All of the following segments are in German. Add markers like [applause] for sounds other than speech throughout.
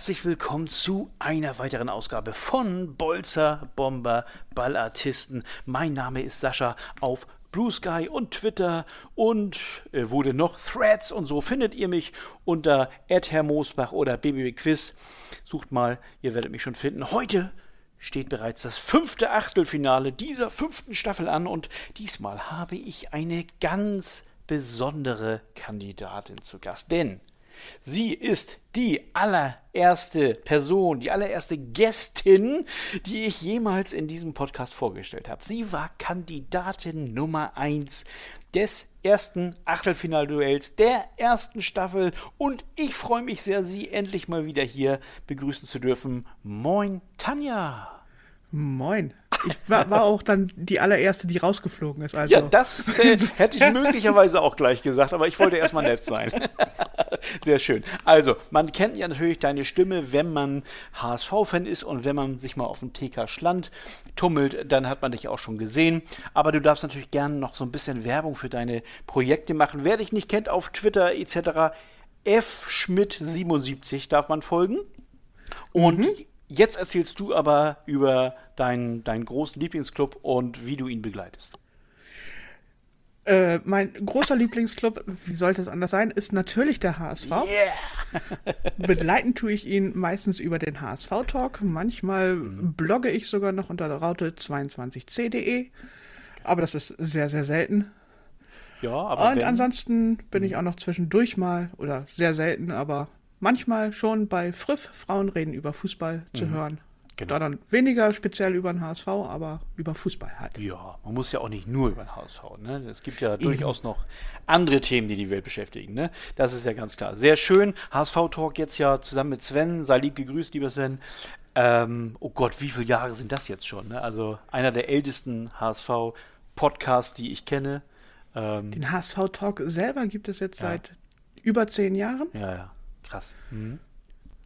herzlich willkommen zu einer weiteren Ausgabe von Bolzer Bomber Ballartisten. Mein Name ist Sascha auf Blue Sky und Twitter und äh, wurde noch Threads und so findet ihr mich unter Herr oder BBB Sucht mal, ihr werdet mich schon finden. Heute steht bereits das fünfte Achtelfinale dieser fünften Staffel an und diesmal habe ich eine ganz besondere Kandidatin zu Gast, denn Sie ist die allererste Person, die allererste Gästin, die ich jemals in diesem Podcast vorgestellt habe. Sie war Kandidatin Nummer 1 des ersten Achtelfinalduells der ersten Staffel und ich freue mich sehr, Sie endlich mal wieder hier begrüßen zu dürfen. Moin, Tanja. Moin. Ich war, war, auch dann die allererste, die rausgeflogen ist. Also. Ja, das äh, [laughs] hätte ich möglicherweise auch gleich gesagt, aber ich wollte erstmal nett sein. [laughs] [laughs] Sehr schön. Also, man kennt ja natürlich deine Stimme, wenn man HSV-Fan ist und wenn man sich mal auf dem TK Schland tummelt, dann hat man dich auch schon gesehen. Aber du darfst natürlich gerne noch so ein bisschen Werbung für deine Projekte machen. Wer dich nicht kennt auf Twitter etc., F Schmidt 77 darf man folgen. Und mhm. Jetzt erzählst du aber über deinen, deinen großen Lieblingsclub und wie du ihn begleitest. Äh, mein großer Lieblingsclub, wie sollte es anders sein, ist natürlich der HSV. Yeah. Begleiten tue ich ihn meistens über den HSV-Talk. Manchmal mhm. blogge ich sogar noch unter raute22c.de. Aber das ist sehr, sehr selten. Ja, aber. Und wenn... ansonsten bin ich mhm. auch noch zwischendurch mal, oder sehr selten, aber manchmal schon bei Friff Frauen reden über Fußball zu mhm. hören. Genau. Da dann weniger speziell über den HSV, aber über Fußball halt. Ja, man muss ja auch nicht nur über den HSV. Ne? Es gibt ja Eben. durchaus noch andere Themen, die die Welt beschäftigen. Ne? Das ist ja ganz klar. Sehr schön. HSV-Talk jetzt ja zusammen mit Sven. Sei lieb gegrüßt, lieber Sven. Ähm, oh Gott, wie viele Jahre sind das jetzt schon? Ne? Also einer der ältesten HSV-Podcasts, die ich kenne. Ähm, Den HSV-Talk selber gibt es jetzt ja. seit über zehn Jahren. Ja, ja. Krass. Mhm.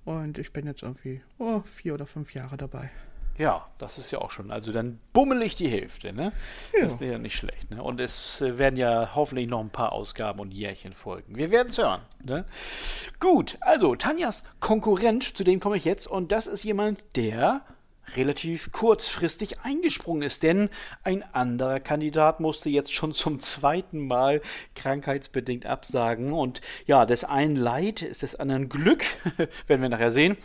Und ich bin jetzt irgendwie oh, vier oder fünf Jahre dabei. Ja, das ist ja auch schon. Also dann bummelig die Hälfte, ne? Ja. Das ist ja nicht schlecht, ne? Und es äh, werden ja hoffentlich noch ein paar Ausgaben und Jährchen folgen. Wir werden es hören, ne? Gut, also Tanjas Konkurrent, zu dem komme ich jetzt, und das ist jemand, der relativ kurzfristig eingesprungen ist, denn ein anderer Kandidat musste jetzt schon zum zweiten Mal krankheitsbedingt absagen. Und ja, des einen Leid ist des anderen Glück, [laughs] werden wir nachher sehen.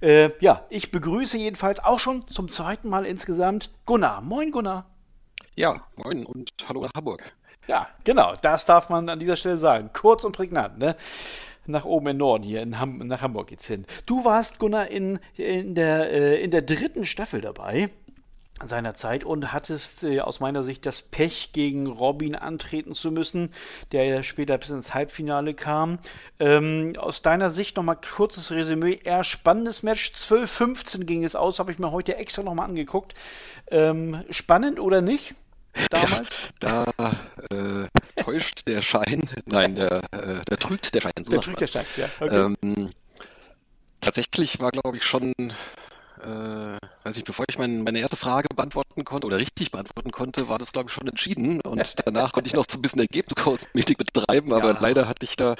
Äh, ja, ich begrüße jedenfalls auch schon zum zweiten Mal insgesamt Gunnar. Moin, Gunnar. Ja, moin und hallo nach Hamburg. Ja, genau, das darf man an dieser Stelle sagen. Kurz und prägnant, ne? Nach oben in Norden hier, in Ham nach Hamburg geht's hin. Du warst, Gunnar, in, in, der, äh, in der dritten Staffel dabei seinerzeit und hattest äh, aus meiner Sicht das Pech, gegen Robin antreten zu müssen, der ja später bis ins Halbfinale kam. Ähm, aus deiner Sicht nochmal kurzes Resümee, eher spannendes Match, 12-15 ging es aus, habe ich mir heute extra nochmal angeguckt. Ähm, spannend oder nicht? Damals? Ja, da äh, täuscht der Schein, nein, der, äh, der trügt der Schein. So der trügt der Schein, ja. Okay. Ähm, tatsächlich war, glaube ich, schon äh, weiß ich, bevor ich mein, meine erste Frage beantworten konnte oder richtig beantworten konnte, war das, glaube ich, schon entschieden. Und danach konnte ich noch so ein bisschen Ergebniskosmetik betreiben, aber ja. leider hatte ich da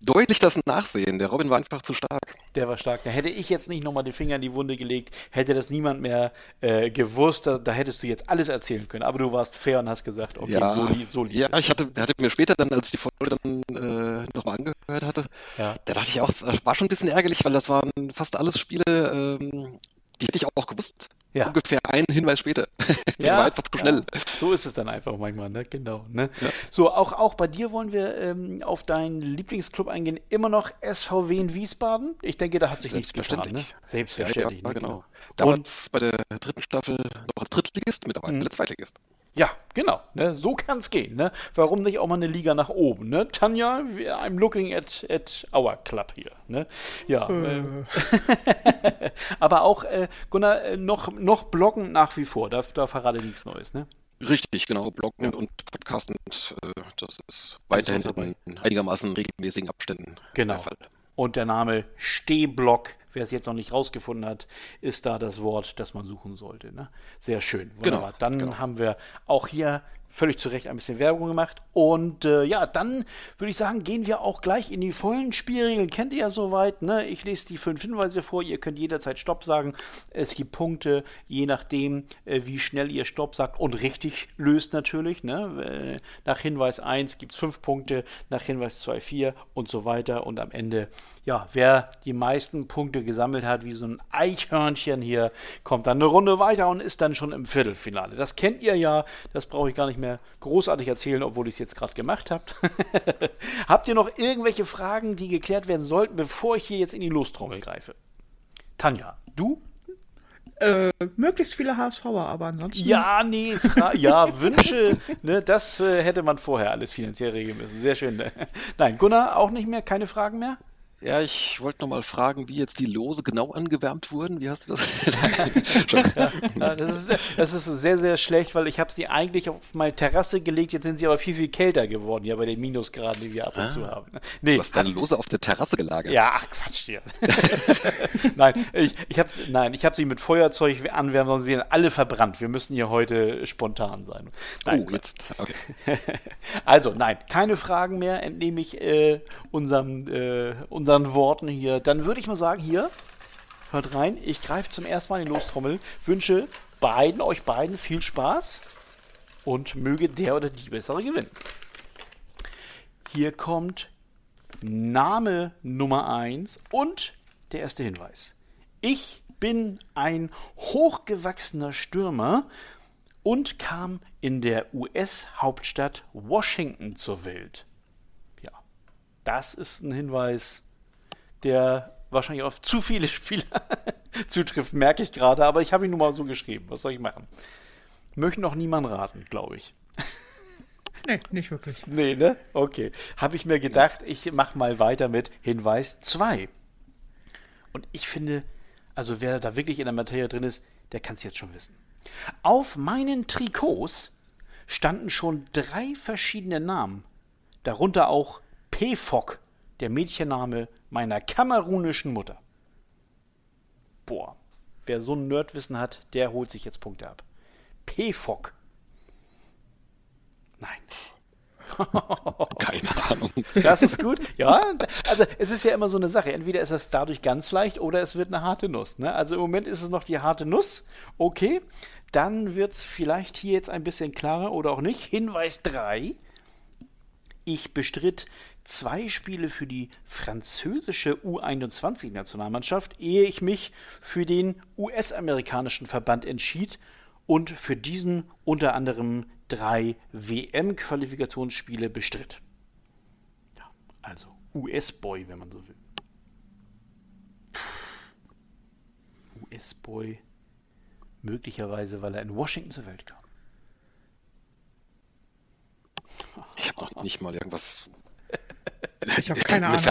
deutlich das Nachsehen. Der Robin war einfach zu stark. Der war stark. Da hätte ich jetzt nicht nochmal den Finger in die Wunde gelegt, hätte das niemand mehr äh, gewusst. Da, da, hättest du jetzt alles erzählen können. Aber du warst fair und hast gesagt, okay, ja, so, so lieb. Ja, ich hatte, hatte mir später dann, als ich die Folge dann äh, nochmal angehört hatte, ja. da dachte ich auch, es war schon ein bisschen ärgerlich, weil das waren fast alles Spiele, ähm, die hätte ich auch gewusst. Ja. Ungefähr einen Hinweis später. [laughs] Die ja, war einfach zu schnell. Ja. So ist es dann einfach manchmal, ne? Genau. Ne? Ja. So, auch, auch bei dir wollen wir ähm, auf deinen Lieblingsclub eingehen. Immer noch SVW in Wiesbaden? Ich denke, da hat sich nichts getan. Ne? Selbstverständlich. Ja, ne? genau. genau. Damals Und, bei der dritten Staffel noch als Drittligist, mittlerweile mhm. Zweitligist. Ja, genau. Ne? So kann es gehen. Ne? Warum nicht auch mal eine Liga nach oben? Ne? Tanja, I'm looking at, at our club hier. Ne? Ja. Äh. äh. [laughs] aber auch, äh, Gunnar, äh, noch, noch bloggen nach wie vor. Da, da verrate nichts Neues. Ne? Richtig, genau. Bloggen und Podcasten, äh, das ist weiterhin in einigermaßen regelmäßigen Abständen genau. der Fall. Und der Name Stehblock Wer es jetzt noch nicht rausgefunden hat, ist da das Wort, das man suchen sollte. Ne? Sehr schön. Wunderbar. Genau, Dann genau. haben wir auch hier völlig zu Recht ein bisschen Werbung gemacht. Und äh, ja, dann würde ich sagen, gehen wir auch gleich in die vollen Spielregeln. Kennt ihr ja soweit, ne? Ich lese die fünf Hinweise vor. Ihr könnt jederzeit Stopp sagen. Es gibt Punkte, je nachdem, äh, wie schnell ihr Stopp sagt und richtig löst natürlich. Ne? Äh, nach Hinweis 1 gibt es fünf Punkte, nach Hinweis 2 4 und so weiter. Und am Ende, ja, wer die meisten Punkte gesammelt hat, wie so ein Eichhörnchen hier, kommt dann eine Runde weiter und ist dann schon im Viertelfinale. Das kennt ihr ja, das brauche ich gar nicht mehr großartig erzählen, obwohl ich es jetzt gerade gemacht habe. [laughs] Habt ihr noch irgendwelche Fragen, die geklärt werden sollten, bevor ich hier jetzt in die Lostrommel greife? Tanja, du? Äh, möglichst viele HSVer, aber ansonsten. Ja, nee, Fra ja, Wünsche, ne, das äh, hätte man vorher alles finanziell regeln müssen. Sehr schön. Ne? [laughs] Nein, Gunnar, auch nicht mehr? Keine Fragen mehr? Ja, ich wollte noch mal fragen, wie jetzt die Lose genau angewärmt wurden. Wie hast du das? [laughs] ja, das, ist, das, ist, sehr, sehr schlecht, weil ich habe sie eigentlich auf meine Terrasse gelegt. Jetzt sind sie aber viel, viel kälter geworden, ja, bei den Minusgraden, die wir ab und ah, zu haben. Nee, du hast deine Lose auf der Terrasse gelagert. Ja, ach Quatsch dir. [laughs] nein, ich, ich habe nein, ich hab sie mit Feuerzeug anwärmen, sondern sie sind alle verbrannt. Wir müssen hier heute spontan sein. Nein, oh, jetzt. Okay. [laughs] also, nein, keine Fragen mehr, entnehme ich äh, unserem, äh, unserem unseren Worten hier, dann würde ich mal sagen, hier, hört rein, ich greife zum ersten Mal in die Lostrommel, wünsche beiden, euch beiden viel Spaß und möge der oder die bessere gewinnen. Hier kommt Name Nummer 1 und der erste Hinweis. Ich bin ein hochgewachsener Stürmer und kam in der US-Hauptstadt Washington zur Welt. Ja, das ist ein Hinweis, der wahrscheinlich auf zu viele Spieler [laughs] zutrifft, merke ich gerade, aber ich habe ihn nun mal so geschrieben. Was soll ich machen? Möchte noch niemand raten, glaube ich. [laughs] Nee, nicht wirklich. Nee, ne? Okay. Habe ich mir gedacht, ich mache mal weiter mit Hinweis 2. Und ich finde, also wer da wirklich in der Materie drin ist, der kann es jetzt schon wissen. Auf meinen Trikots standen schon drei verschiedene Namen. Darunter auch PFOC, der Mädchenname meiner kamerunischen Mutter. Boah, wer so ein Nerdwissen hat, der holt sich jetzt Punkte ab. PFOC. Nein. [laughs] Keine Ahnung. Das ist gut. Ja, also es ist ja immer so eine Sache. Entweder ist es dadurch ganz leicht oder es wird eine harte Nuss. Ne? Also im Moment ist es noch die harte Nuss. Okay, dann wird es vielleicht hier jetzt ein bisschen klarer oder auch nicht. Hinweis 3. Ich bestritt zwei Spiele für die französische U21-Nationalmannschaft, ehe ich mich für den US-amerikanischen Verband entschied und für diesen unter anderem drei WM-Qualifikationsspiele bestritt. Ja, also US-Boy, wenn man so will. US-Boy, möglicherweise, weil er in Washington zur Welt kam. Ich habe noch nicht mal irgendwas ich habe keine Ahnung.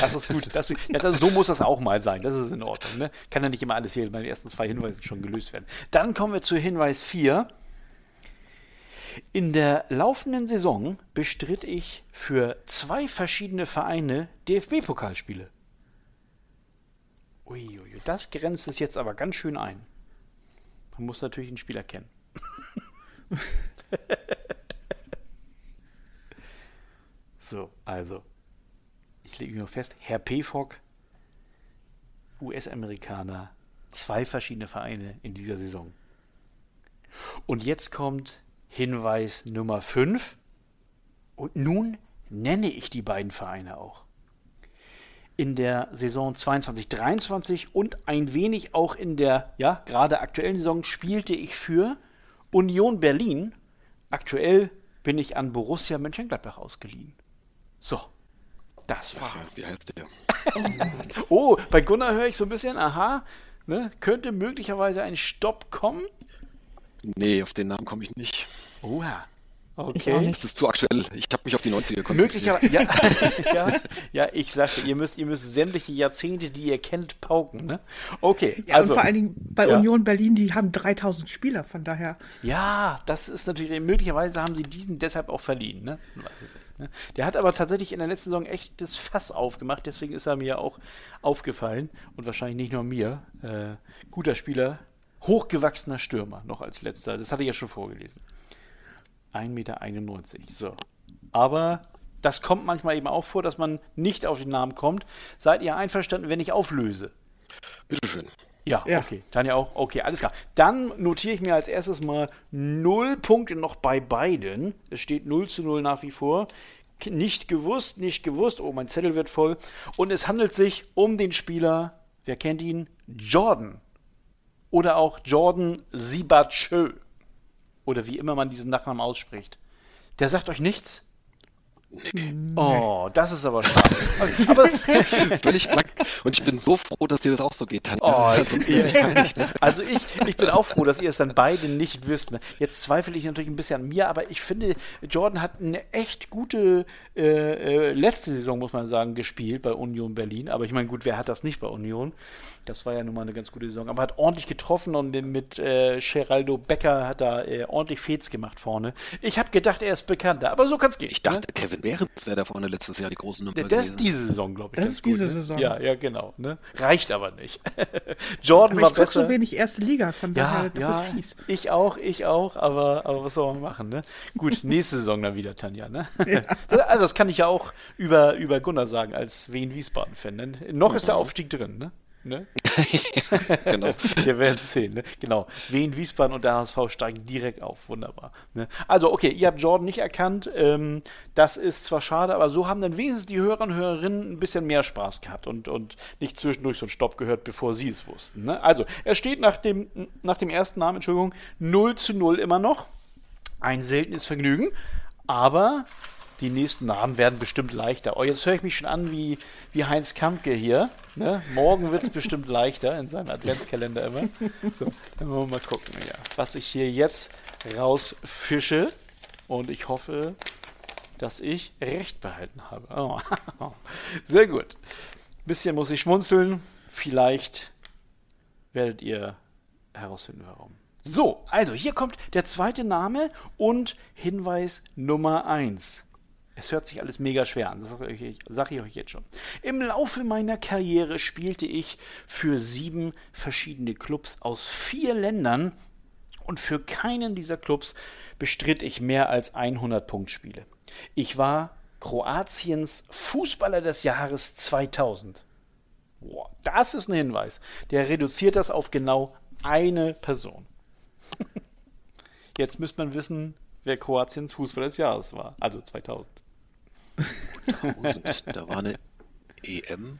Das ist gut. Das, ja, das, so muss das auch mal sein. Das ist in Ordnung. Ne? Kann ja nicht immer alles hier bei den ersten zwei Hinweisen schon gelöst werden. Dann kommen wir zu Hinweis 4. In der laufenden Saison bestritt ich für zwei verschiedene Vereine DFB-Pokalspiele. Uiuiui, das grenzt es jetzt aber ganz schön ein. Man muss natürlich den Spieler kennen. [laughs] so, also ich lege mich noch fest, Herr Pefok, US-Amerikaner, zwei verschiedene Vereine in dieser Saison. Und jetzt kommt Hinweis Nummer 5. Und nun nenne ich die beiden Vereine auch. In der Saison 22-23 und ein wenig auch in der ja, gerade aktuellen Saison spielte ich für Union Berlin. Aktuell bin ich an Borussia Mönchengladbach ausgeliehen. So, das war's. Ach, wie heißt der? [laughs] oh, bei Gunnar höre ich so ein bisschen, aha, ne, könnte möglicherweise ein Stopp kommen? Nee, auf den Namen komme ich nicht. Oha. Okay. Das ist zu aktuell. Ich habe mich auf die 90er konzentriert. Möglicherweise, ja, [laughs] [laughs] ja, ja, ich sagte, ihr müsst, ihr müsst sämtliche Jahrzehnte, die ihr kennt, pauken. Ne? Okay. Ja, also, und vor allen Dingen bei ja. Union Berlin, die haben 3000 Spieler, von daher. Ja, das ist natürlich, möglicherweise haben sie diesen deshalb auch verliehen. Ne? Ne? Der hat aber tatsächlich in der letzten Saison echt das Fass aufgemacht, deswegen ist er mir auch aufgefallen und wahrscheinlich nicht nur mir. Äh, guter Spieler, hochgewachsener Stürmer noch als letzter. Das hatte ich ja schon vorgelesen. 1,91 Meter. So. Aber das kommt manchmal eben auch vor, dass man nicht auf den Namen kommt. Seid ihr einverstanden, wenn ich auflöse? Bitteschön. Ja, ja, okay. Dann ja auch. Okay, alles klar. Dann notiere ich mir als erstes mal null Punkte noch bei beiden. Es steht 0 zu 0 nach wie vor. Nicht gewusst, nicht gewusst. Oh, mein Zettel wird voll. Und es handelt sich um den Spieler, wer kennt ihn? Jordan. Oder auch Jordan Sibachö. Oder wie immer man diesen Nachnamen ausspricht. Der sagt euch nichts? Nee. Oh, das ist aber schade. [laughs] aber Völlig blank. Und ich bin so froh, dass dir das auch so geht, Tanja. Oh, ich, ne? Also ich, ich bin auch froh, dass ihr es dann beide nicht wisst. Ne? Jetzt zweifle ich natürlich ein bisschen an mir, aber ich finde, Jordan hat eine echt gute äh, äh, letzte Saison, muss man sagen, gespielt bei Union Berlin. Aber ich meine, gut, wer hat das nicht bei Union? Das war ja nun mal eine ganz gute Saison. Aber hat ordentlich getroffen und mit äh, Geraldo Becker hat da äh, ordentlich Fets gemacht vorne. Ich habe gedacht, er ist bekannter, aber so kann es gehen. Ich dachte, ne? Kevin Behrens wäre da vorne letztes Jahr die große Nummer Das gewesen. ist diese Saison, glaube ich. Das ist diese gut, ne? Saison. Ja, ja, genau. Ne? Reicht aber nicht. [laughs] Jordan aber war ich besser. so wenig erste Liga, von ja, daher, das ja, ist fies. Ich auch, ich auch, aber, aber was soll man machen, ne? Gut, [laughs] nächste Saison dann wieder, Tanja, ne? Ja. [laughs] Also das kann ich ja auch über, über Gunnar sagen, als Wien-Wiesbaden-Fan. Ne? Noch ist der mhm. Aufstieg drin, ne? [laughs] Ne? genau. Wir werden es sehen. Ne? Genau. Wien, Wiesbaden und der HSV steigen direkt auf. Wunderbar. Ne? Also, okay, ihr habt Jordan nicht erkannt. Ähm, das ist zwar schade, aber so haben dann wenigstens die Hörer und Hörerinnen ein bisschen mehr Spaß gehabt und, und nicht zwischendurch so einen Stopp gehört, bevor sie es wussten. Ne? Also, er steht nach dem, nach dem ersten Namen, Entschuldigung, 0 zu 0 immer noch. Ein seltenes Vergnügen. Aber die nächsten Namen werden bestimmt leichter. Oh, jetzt höre ich mich schon an wie, wie Heinz Kampke hier. Ne? Morgen wird es bestimmt leichter in seinem Adventskalender immer. So, dann wollen wir mal gucken, ja, was ich hier jetzt rausfische. Und ich hoffe, dass ich recht behalten habe. Oh. [laughs] Sehr gut. Ein bisschen muss ich schmunzeln. Vielleicht werdet ihr herausfinden, warum. So, also hier kommt der zweite Name und Hinweis Nummer 1. Es hört sich alles mega schwer an, das sage ich, euch jetzt schon. Im Laufe meiner Karriere spielte ich für sieben verschiedene Clubs aus vier Ländern und für keinen dieser Clubs bestritt ich mehr als 100 Punktspiele. Ich war Kroatiens Fußballer des Jahres 2000. Boah, das ist ein Hinweis. Der reduziert das auf genau eine Person. [laughs] Jetzt müsste man wissen, wer Kroatiens Fußballer des Jahres war. Also 2000. 1000, da war eine EM.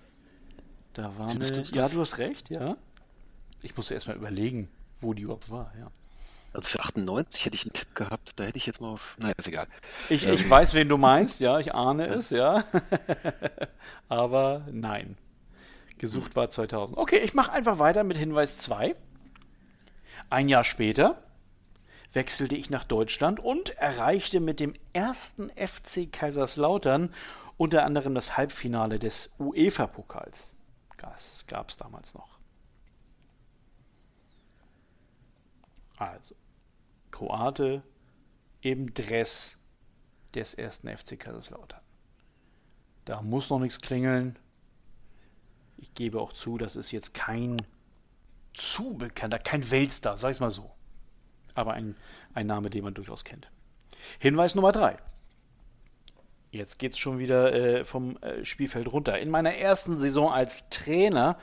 Da war eine. Ja, du hast recht, ja. Ich musste erstmal überlegen, wo die überhaupt war, ja. Also für 98 hätte ich einen Tipp gehabt, da hätte ich jetzt mal auf. Nein, ist egal. Ich, ähm. ich weiß, wen du meinst, ja, ich ahne es, ja. [laughs] Aber nein. Gesucht war 2000. Okay, ich mache einfach weiter mit Hinweis 2. Ein Jahr später wechselte ich nach Deutschland und erreichte mit dem ersten FC Kaiserslautern unter anderem das Halbfinale des UEFA-Pokals. Das gab es damals noch. Also, Kroate im Dress des ersten FC Kaiserslautern. Da muss noch nichts klingeln. Ich gebe auch zu, das ist jetzt kein zu bekannter, kein Weltstar, sag ich mal so aber ein, ein Name, den man durchaus kennt. Hinweis Nummer drei. Jetzt geht es schon wieder äh, vom äh, Spielfeld runter. In meiner ersten Saison als Trainer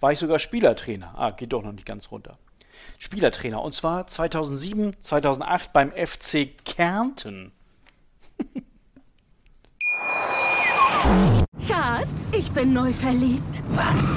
war ich sogar Spielertrainer. Ah, geht doch noch nicht ganz runter. Spielertrainer. Und zwar 2007, 2008 beim FC Kärnten. [laughs] Schatz, ich bin neu verliebt. Was?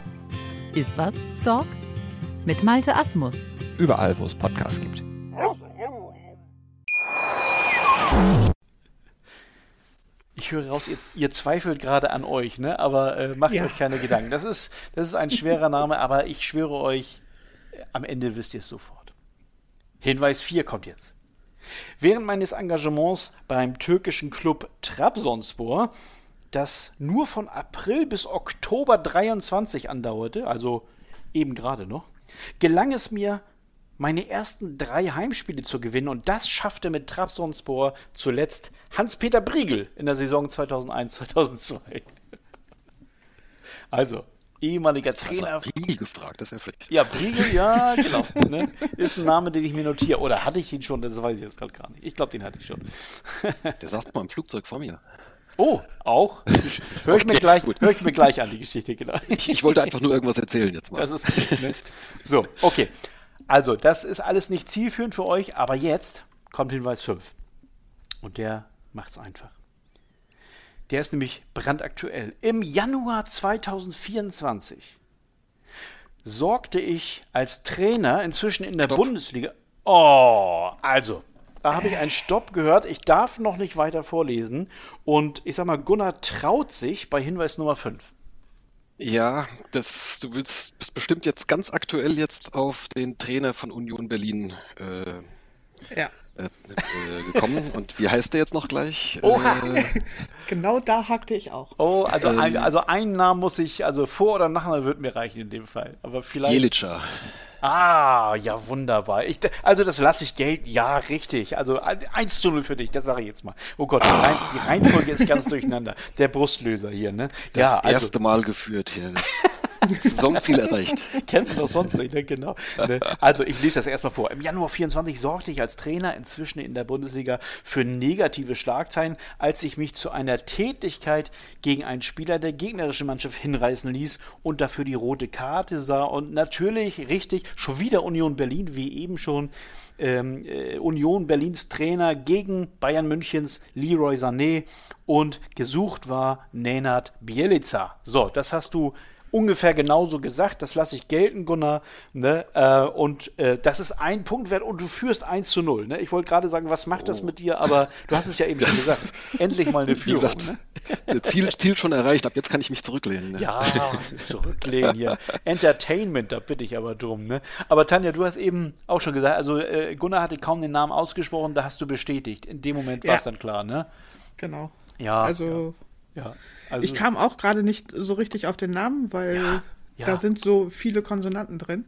Iswas Dog mit Malte Asmus. Überall, wo es Podcasts gibt. Ich höre raus, ihr, ihr zweifelt gerade an euch, ne? aber äh, macht ja. euch keine Gedanken. Das ist, das ist ein schwerer Name, aber ich schwöre euch, am Ende wisst ihr es sofort. Hinweis 4 kommt jetzt. Während meines Engagements beim türkischen Club Trabzonspor, das nur von April bis Oktober 23 andauerte, also eben gerade noch, gelang es mir, meine ersten drei Heimspiele zu gewinnen und das schaffte mit Trabzonspor zuletzt Hans-Peter Briegel in der Saison 2001-2002. Also, ehemaliger Trainer. Briegel gefragt, das wäre vielleicht. Ja, Briegel, ja, [laughs] genau. Ne? Ist ein Name, den ich mir notiere. Oder hatte ich ihn schon? Das weiß ich jetzt gerade gar nicht. Ich glaube, den hatte ich schon. Der saß mal im Flugzeug vor mir. Oh, auch? [laughs] Hör ich, mir gleich, hör ich mir gleich an, die Geschichte, genau. [laughs] Ich, ich wollte einfach nur irgendwas erzählen jetzt mal. Ist, ne? So, okay. Also, das ist alles nicht zielführend für euch, aber jetzt kommt Hinweis 5. Und der macht's einfach. Der ist nämlich brandaktuell. Im Januar 2024 sorgte ich als Trainer inzwischen in der Stopp. Bundesliga. Oh, also, da habe ich einen Stopp gehört. Ich darf noch nicht weiter vorlesen. Und ich sag mal, Gunnar traut sich bei Hinweis Nummer 5. Ja, das, du willst, bist bestimmt jetzt ganz aktuell jetzt auf den Trainer von Union Berlin äh, Ja. Äh, gekommen. Und wie heißt der jetzt noch gleich? Oha. Äh, [laughs] Genau da hakte ich auch. Oh, also, Ähm. ein, also einen Namen muss ich, also vor oder nachher wird mir reichen in dem Fall. Aber vielleicht. Jelica. Ah, ja, wunderbar. Ich, also das lasse ich gelten. Ja, richtig. Also 1 zu 0 für dich, das sage ich jetzt mal. Oh Gott, die, Rein, die Reihenfolge ist ganz durcheinander. Der Brustlöser hier, ne? Das ja, also erste Mal geführt hier. [laughs] [laughs] Saisonziel erreicht. kennt man doch sonst nicht, ne? genau. Ne? Also ich lese das erstmal vor. Im Januar 24 sorgte ich als Trainer inzwischen in der Bundesliga für negative Schlagzeilen, als ich mich zu einer Tätigkeit gegen einen Spieler der gegnerischen Mannschaft hinreißen ließ und dafür die rote Karte sah. Und natürlich, richtig, schon wieder Union Berlin, wie eben schon. Ähm, äh, Union Berlins Trainer gegen Bayern Münchens Leroy Sané und gesucht war Nenad Bielica. So, das hast du ungefähr genauso gesagt. Das lasse ich gelten, Gunnar. Ne? Äh, und äh, das ist ein Punkt wert und du führst 1 zu 0. Ne? Ich wollte gerade sagen, was macht das mit dir? Aber du hast es ja eben schon gesagt. Endlich mal eine [laughs] Wie Führung. gesagt, ne? Ziel, Ziel schon erreicht. Ab jetzt kann ich mich zurücklehnen. Ne? Ja, zurücklehnen hier. Entertainment, da bitte ich aber drum. Ne? Aber Tanja, du hast eben auch schon gesagt, also äh, Gunnar hatte kaum den Namen ausgesprochen, da hast du bestätigt. In dem Moment war Ja. es dann klar, ne? Genau. Ja. Also, ja. Also, ich kam auch gerade nicht so richtig auf den Namen, weil Ja, ja. da sind so viele Konsonanten drin.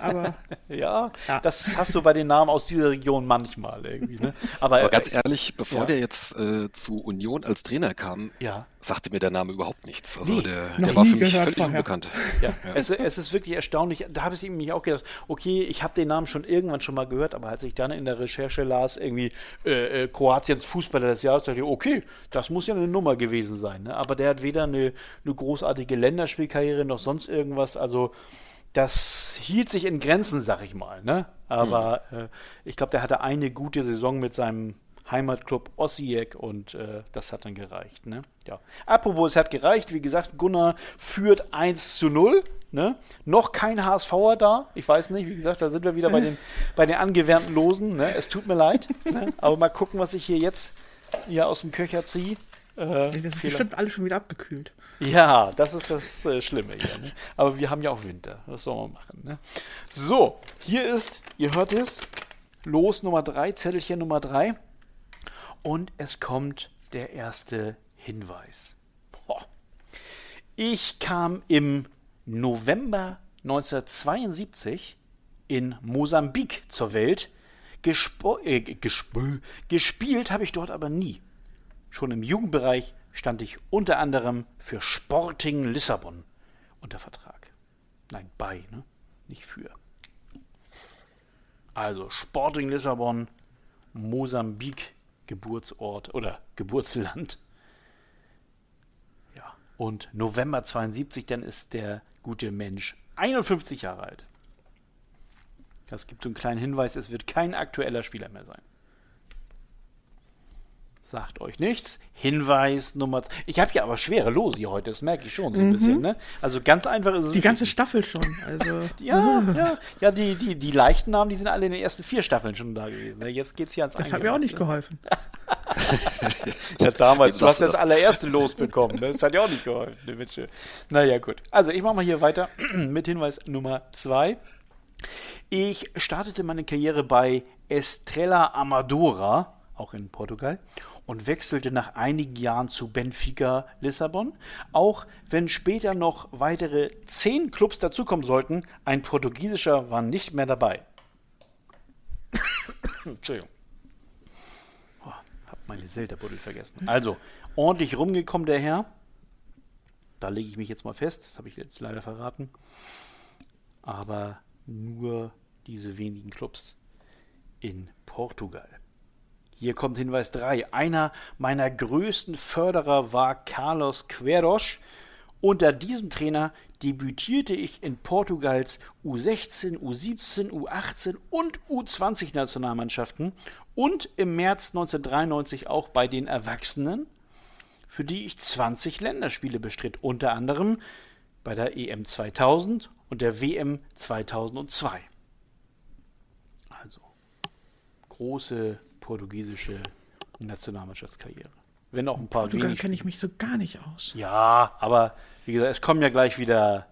Aber [laughs] ja, Ja. das hast du bei den Namen aus dieser Region manchmal irgendwie, ne? Aber, Aber äh, ganz ehrlich, bevor ja. der jetzt äh, zu Union als Trainer kam, Ja. sagte mir der Name überhaupt nichts. Also Nee, der, der war für mich völlig vorher. unbekannt. [laughs] Ja, Es, es ist wirklich erstaunlich. Da habe ich nämlich auch gedacht, okay, ich habe den Namen schon irgendwann schon mal gehört, aber als ich dann in der Recherche las, irgendwie äh, äh, Kroatiens Fußballer des Jahres, dachte ich, okay, das muss ja eine Nummer gewesen sein. Ne? Aber der hat weder eine, eine großartige Länderspielkarriere noch sonst irgendwas. Also das hielt sich in Grenzen, sag ich mal. Ne? Aber äh, ich glaube, der hatte eine gute Saison mit seinem Heimatclub Osijek und äh, das hat dann gereicht. Ne? Ja. Apropos, es hat gereicht. Wie gesagt, Gunnar führt 1 zu 0. Ne? Noch kein HSVer da. Ich weiß nicht, wie gesagt, da sind wir wieder bei den, [laughs] bei den angewärmten Losen. Ne? Es tut mir leid. Ne? Aber mal gucken, was ich hier jetzt hier aus dem Köcher ziehe. Äh, das ist Fehler- bestimmt alles schon wieder abgekühlt. Ja, das ist das äh, Schlimme hier. Ne? Aber wir haben ja auch Winter. Was soll man machen? Ne? So, hier ist, ihr hört es, Los Nummer 3, Zettelchen Nummer 3. Und es kommt der erste Hinweis. Boah. Ich kam im November 1972 in Mosambik zur Welt. Gespo äh, gesp gespielt habe ich dort aber nie. Schon im Jugendbereich stand ich unter anderem für Sporting Lissabon unter Vertrag. Nein, bei, ne? Nicht für. Also Sporting Lissabon, Mosambik, Geburtsort oder Geburtsland. Ja, und November 72, dann ist der gute Mensch 51 Jahre alt. Das gibt so einen kleinen Hinweis, es wird kein aktueller Spieler mehr sein. Sagt euch nichts. Hinweis Nummer. Ich habe ja aber schwere Los hier heute, das merke ich schon so ein bisschen. Ne? Also ganz einfach ist es. Die ganze Staffel schon. Also, [laughs] Ja, ja, ja, die, die, die leichten Namen, die sind alle in den ersten vier Staffeln schon da gewesen. ne? Jetzt geht's hier ans das hat mir auch nicht geholfen. [laughs] Ja, damals, du hast das das? allererste losbekommen. Ne? Das hat ja auch nicht geholfen, ne Witsche. Naja, gut. Also, ich mache mal hier weiter [clears throat] mit Hinweis Nummer zwei. Ich startete meine Karriere bei Estrela Amadora, auch in Portugal, und wechselte nach einigen Jahren zu Benfica Lissabon. Auch wenn später noch weitere zehn Clubs dazukommen sollten, ein portugiesischer war nicht mehr dabei. [coughs] Entschuldigung. Oh, hab meine Selterbuddel vergessen. Also, ordentlich rumgekommen der Herr. Da lege ich mich jetzt mal fest. Das habe ich jetzt leider verraten. Aber nur diese wenigen Clubs in Portugal. Hier kommt Hinweis 3. Einer meiner größten Förderer war Carlos Queiroz. Unter diesem Trainer debütierte ich in Portugals U16, U17, U18 und U20 Nationalmannschaften und im März 1993 auch bei den Erwachsenen, für die ich 20 Länderspiele bestritt, unter anderem bei der EM 2000 und der WM 2002. Also große portugiesische Nationalmannschaftskarriere. Wenn auch ein paar Portugal wenig. kenne ich mich so gar nicht aus. Ja, aber wie gesagt, es kommen ja gleich wieder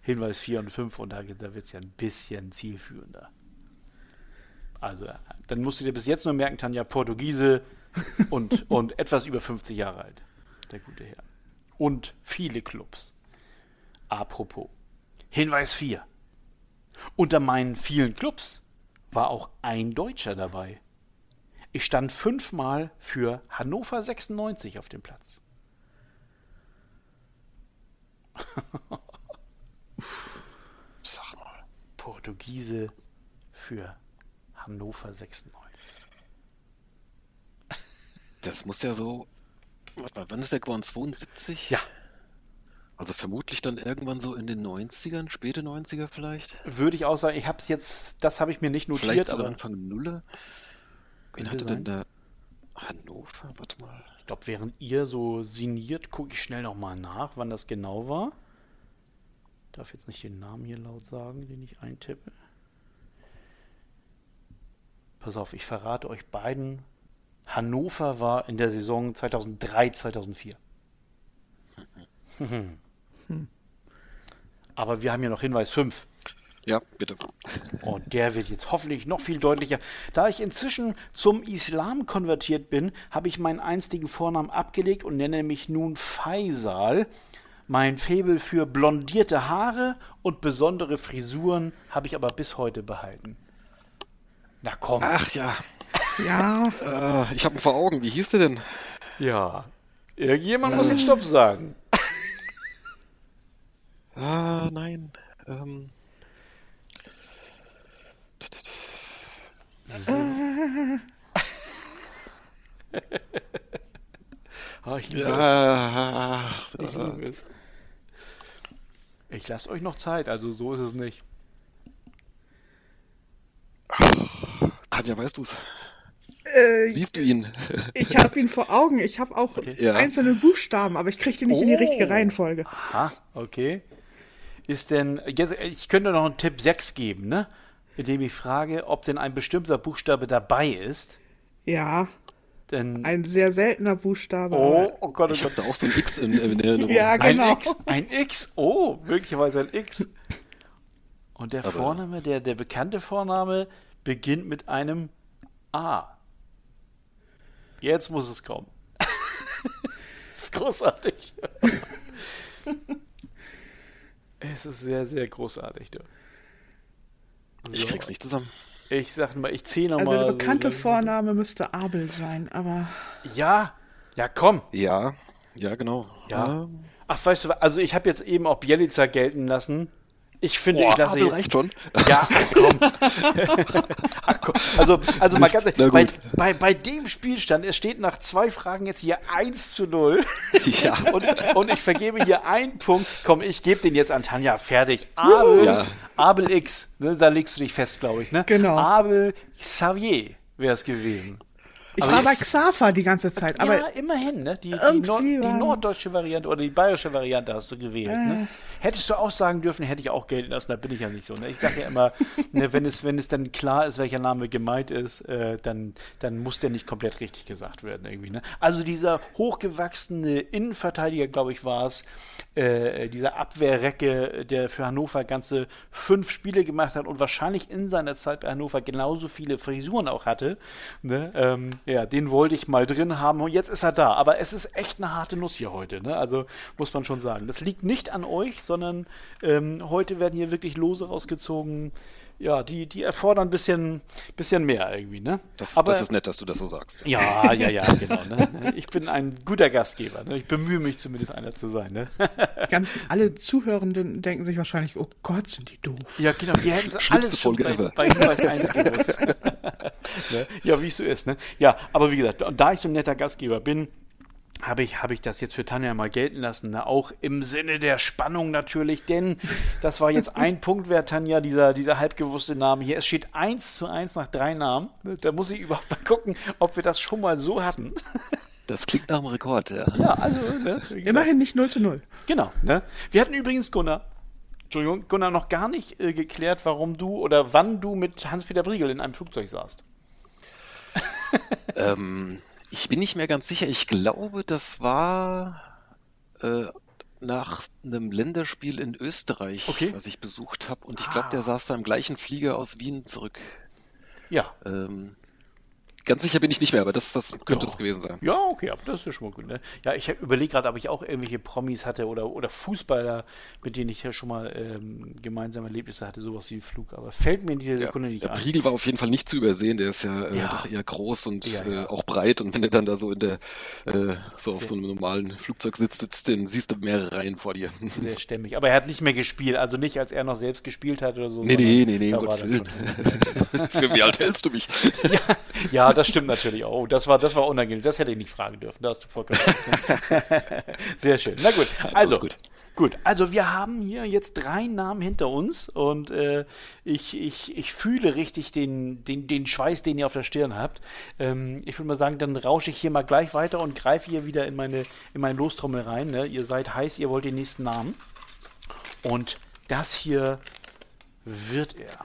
Hinweis 4 und 5 und da, da wird es ja ein bisschen zielführender. Also, dann musst du dir bis jetzt nur merken, Tanja, Portugiese [laughs] und, und etwas über 50 Jahre alt. Der gute Herr. Und viele Clubs. Apropos. Hinweis 4. Unter meinen vielen Clubs war auch ein Deutscher dabei. Ich stand fünfmal für Hannover 96 auf dem Platz. [laughs] Sag mal. Portugiese für Hannover 96. Das muss ja so. Warte mal, wann ist der geboren? 72? Ja. Also vermutlich dann irgendwann so in den 90ern, späte 90er vielleicht. Würde ich auch sagen, ich habe es jetzt, das habe ich mir nicht Vielleicht notiert, sogar aber Anfang Nulle. Wen hatte sein. denn der Hannover? Warte mal. ich glaube, während ihr so signiert, gucke ich schnell nochmal nach, wann das genau war. Darf jetzt nicht den Namen hier laut sagen, den ich eintippe. Pass auf, ich verrate euch beiden. Hannover war in der Saison 2003, 2004. [laughs] [laughs] Aber wir haben ja noch Hinweis 5. Ja, bitte. Und der wird jetzt hoffentlich noch viel deutlicher. Da ich inzwischen zum Islam konvertiert bin, habe ich meinen einstigen Vornamen abgelegt und nenne mich nun Faisal. Mein Faible für blondierte Haare und besondere Frisuren habe ich aber bis heute behalten. Na komm. Ach ja, Ja, [laughs] äh, ich habe ihn vor Augen. Wie hieß der denn? Ja. Irgendjemand muss den Stopp sagen. Ah, nein. Ähm, Ah, [laughs] ich liebe es. Ich liebe es. Ich lasse euch noch Zeit, also so ist es nicht. Tanja, weißt du's? äh, Siehst du ihn? ich habe ihn vor Augen. Ich habe auch Ja. einzelne Buchstaben, aber ich kriege die nicht in die Oh. richtige Reihenfolge. Aha, okay. Ist denn, jetzt, ich könnte noch einen Tipp 6 geben, ne? Indem ich frage, ob denn ein bestimmter Buchstabe dabei ist. Ja, Denn, ein sehr seltener Buchstabe. oh, oh Gott, oh Ich habe da auch so ein X in, in Erinnerung. Ja, Ein genau. X, ein X, oh, möglicherweise ein X. Und der Aber- Vorname, der, der bekannte Vorname beginnt mit einem A. Jetzt muss es kommen. [laughs] das ist großartig. [laughs] es ist sehr, sehr großartig. Du. Ich So. krieg's nicht zusammen. Ich sag mal, ich zähle Also nochmal. der bekannte Vorname müsste Abel sein, aber Ja, ja, komm. Ja, ja, genau. Ja. Ach, weißt du, was, also ich habe jetzt eben auch Bielica gelten lassen. Ich finde, Boah, ich lasse Abel reicht schon. [laughs] Ja, komm. [laughs] ach komm. Also, also mal ganz ehrlich, bei, bei, bei dem Spielstand, es steht nach zwei Fragen jetzt hier 1 zu 0. [laughs] Ja. Und, und ich vergebe hier einen Punkt. Komm, ich gebe den jetzt an Tanja. Fertig. Abel, Ja. Abel X. Ne, da legst du dich fest, glaube ich. Ne? Genau. Abel Xavier wäre es gewesen. ich Aber war bei Xaver die ganze Zeit. Aber ja, immerhin, ne? Die, die, Nord die norddeutsche Variante oder die bayerische Variante hast du gewählt, ne? Hättest du auch sagen dürfen, hätte ich auch gelten lassen, da bin ich ja nicht so. Ne? Ich sage ja immer, ne, wenn, es, wenn es dann klar ist, welcher Name gemeint ist, äh, dann, dann muss der nicht komplett richtig gesagt werden irgendwie. Ne? Also dieser hochgewachsene Innenverteidiger, glaube ich, war es, äh, dieser Abwehrrecke, der für Hannover ganze fünf Spiele gemacht hat und wahrscheinlich in seiner Zeit bei Hannover genauso viele Frisuren auch hatte. Ne? Ähm, ja, den wollte ich mal drin haben und jetzt ist er da. Aber es ist echt eine harte Nuss hier heute. Ne? Also muss man schon sagen. Das liegt nicht an euch, sondern ähm, heute werden hier wirklich Lose rausgezogen ja, die, die erfordern ein bisschen, bisschen mehr irgendwie, ne? Das, Aber, das ist nett, dass du das so sagst. Ja, ja, ja, genau. Ne? Ich bin ein guter Gastgeber. Ne? Ich bemühe mich zumindest einer zu sein. Ne? Ganz alle Zuhörenden denken sich wahrscheinlich, oh Gott, sind die doof. Ja, genau. Wir hätten es alles schon bei, bei Hinweis 1 gewusst. [laughs] ne? Ja, wie es so ist. Ne? Ja, aber wie gesagt, da ich so ein netter Gastgeber bin, habe ich, hab ich das jetzt für Tanja mal gelten lassen. Ne? Auch im Sinne der Spannung natürlich, denn das war jetzt ein [laughs] Punkt wert, Tanja, dieser, dieser halbgewusste Name hier. Es steht 1 zu 1 nach drei Namen. Da muss ich überhaupt mal gucken, ob wir das schon mal so hatten. [laughs] Das klingt nach einem Rekord, ja. Ja, also, ne, Immerhin nicht 0 zu 0. Genau, ne? Wir hatten übrigens Gunnar, Entschuldigung, Gunnar noch gar nicht äh, geklärt, warum du oder wann du mit Hans-Peter Briegel in einem Flugzeug saßt. ähm, ich bin nicht mehr ganz sicher. Ich glaube, das war äh, nach einem Länderspiel in Österreich, okay. was ich besucht habe. Und ich glaube, der saß da im gleichen Flieger aus Wien zurück. Ja. Ähm, Ganz sicher bin ich nicht mehr, aber das, das könnte ja. es gewesen sein. Ja, okay, aber das ist schon mal gut. Ne? Ja, ich überlege gerade, ob ich auch irgendwelche Promis hatte oder, oder Fußballer, mit denen ich ja schon mal ähm, gemeinsame Erlebnisse hatte, sowas wie Flug. Aber fällt mir in dieser ja. Sekunde nicht der ein. Priegel war auf jeden Fall nicht zu übersehen. Der ist ja, äh, Ja. doch eher groß und Ja, ja. Äh, auch breit. Und wenn er dann da so in der, äh, so auf so einem normalen Flugzeug sitzt, sitzt, dann siehst du mehrere Reihen vor dir. [laughs] Sehr stämmig. Aber er hat nicht mehr gespielt, also nicht, als er noch selbst gespielt hat oder so. Nee, nee, nee, nee, um Gottes Willen. [laughs] Für wie alt hältst du mich? [laughs] Ja, das stimmt natürlich auch. Oh, das war, das war unangenehm. Das hätte ich nicht fragen dürfen. Da hast du vollkommen recht. [laughs] Sehr schön. Na gut. Also, gut. gut. Also, wir haben hier jetzt drei Namen hinter uns und äh, ich, ich, ich fühle richtig den, den, den Schweiß, den ihr auf der Stirn habt. Ähm, ich würde mal sagen, dann rausche ich hier mal gleich weiter und greife hier wieder in meine, in meine Lostrommel rein. Ne? Ihr seid heiß, ihr wollt den nächsten Namen. Und das hier wird er.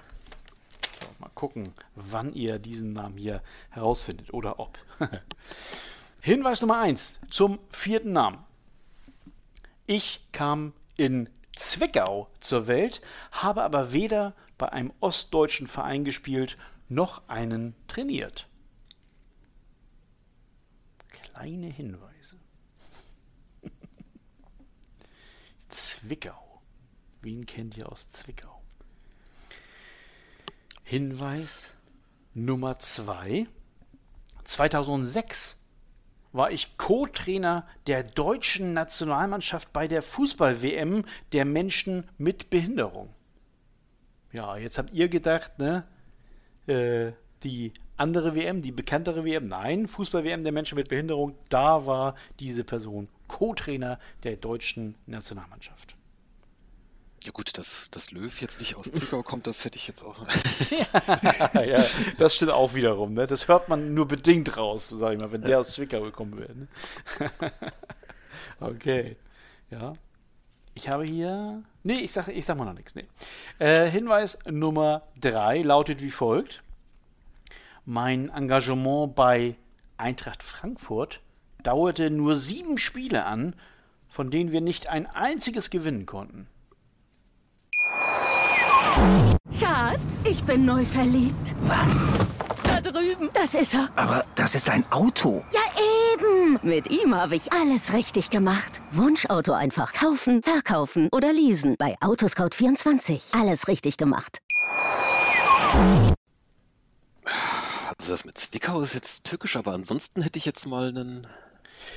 Gucken, wann ihr diesen Namen hier herausfindet oder ob. [laughs] Hinweis Nummer 1 zum vierten Namen. Ich kam in Zwickau zur Welt, habe aber weder bei einem ostdeutschen Verein gespielt, noch einen trainiert. Kleine Hinweise. [laughs] Zwickau. Wen kennt ihr aus Zwickau? Hinweis Nummer 2. 2006 war ich Co-Trainer der deutschen Nationalmannschaft bei der Fußball-WM der Menschen mit Behinderung. Ja, jetzt habt ihr gedacht, ne? Äh, die andere WM, die bekanntere WM, nein, Fußball-WM der Menschen mit Behinderung, da war diese Person Co-Trainer der deutschen Nationalmannschaft. Ja gut, dass, dass Löw jetzt nicht aus Zwickau kommt, das hätte ich jetzt auch. [laughs] ja, das stimmt auch wiederum. Ne? Das hört man nur bedingt raus, sag ich mal, wenn der aus Zwickau gekommen wäre. Ne? [laughs] okay. Ja. Ich habe hier. Nee, ich sag, ich sag mal noch nichts. Nee. Äh, Hinweis Nummer drei lautet wie folgt: Mein Engagement bei Eintracht Frankfurt dauerte nur sieben Spiele an, von denen wir nicht ein einziges gewinnen konnten. Schatz, ich bin neu verliebt. Was? Da drüben. Das ist er. Aber das ist ein Auto. Ja, eben. Mit ihm habe ich alles richtig gemacht. Wunschauto einfach kaufen, verkaufen oder leasen. Bei Autoscout24. Alles richtig gemacht. Also das mit Zwickau ist jetzt tückisch, aber ansonsten hätte ich jetzt mal einen.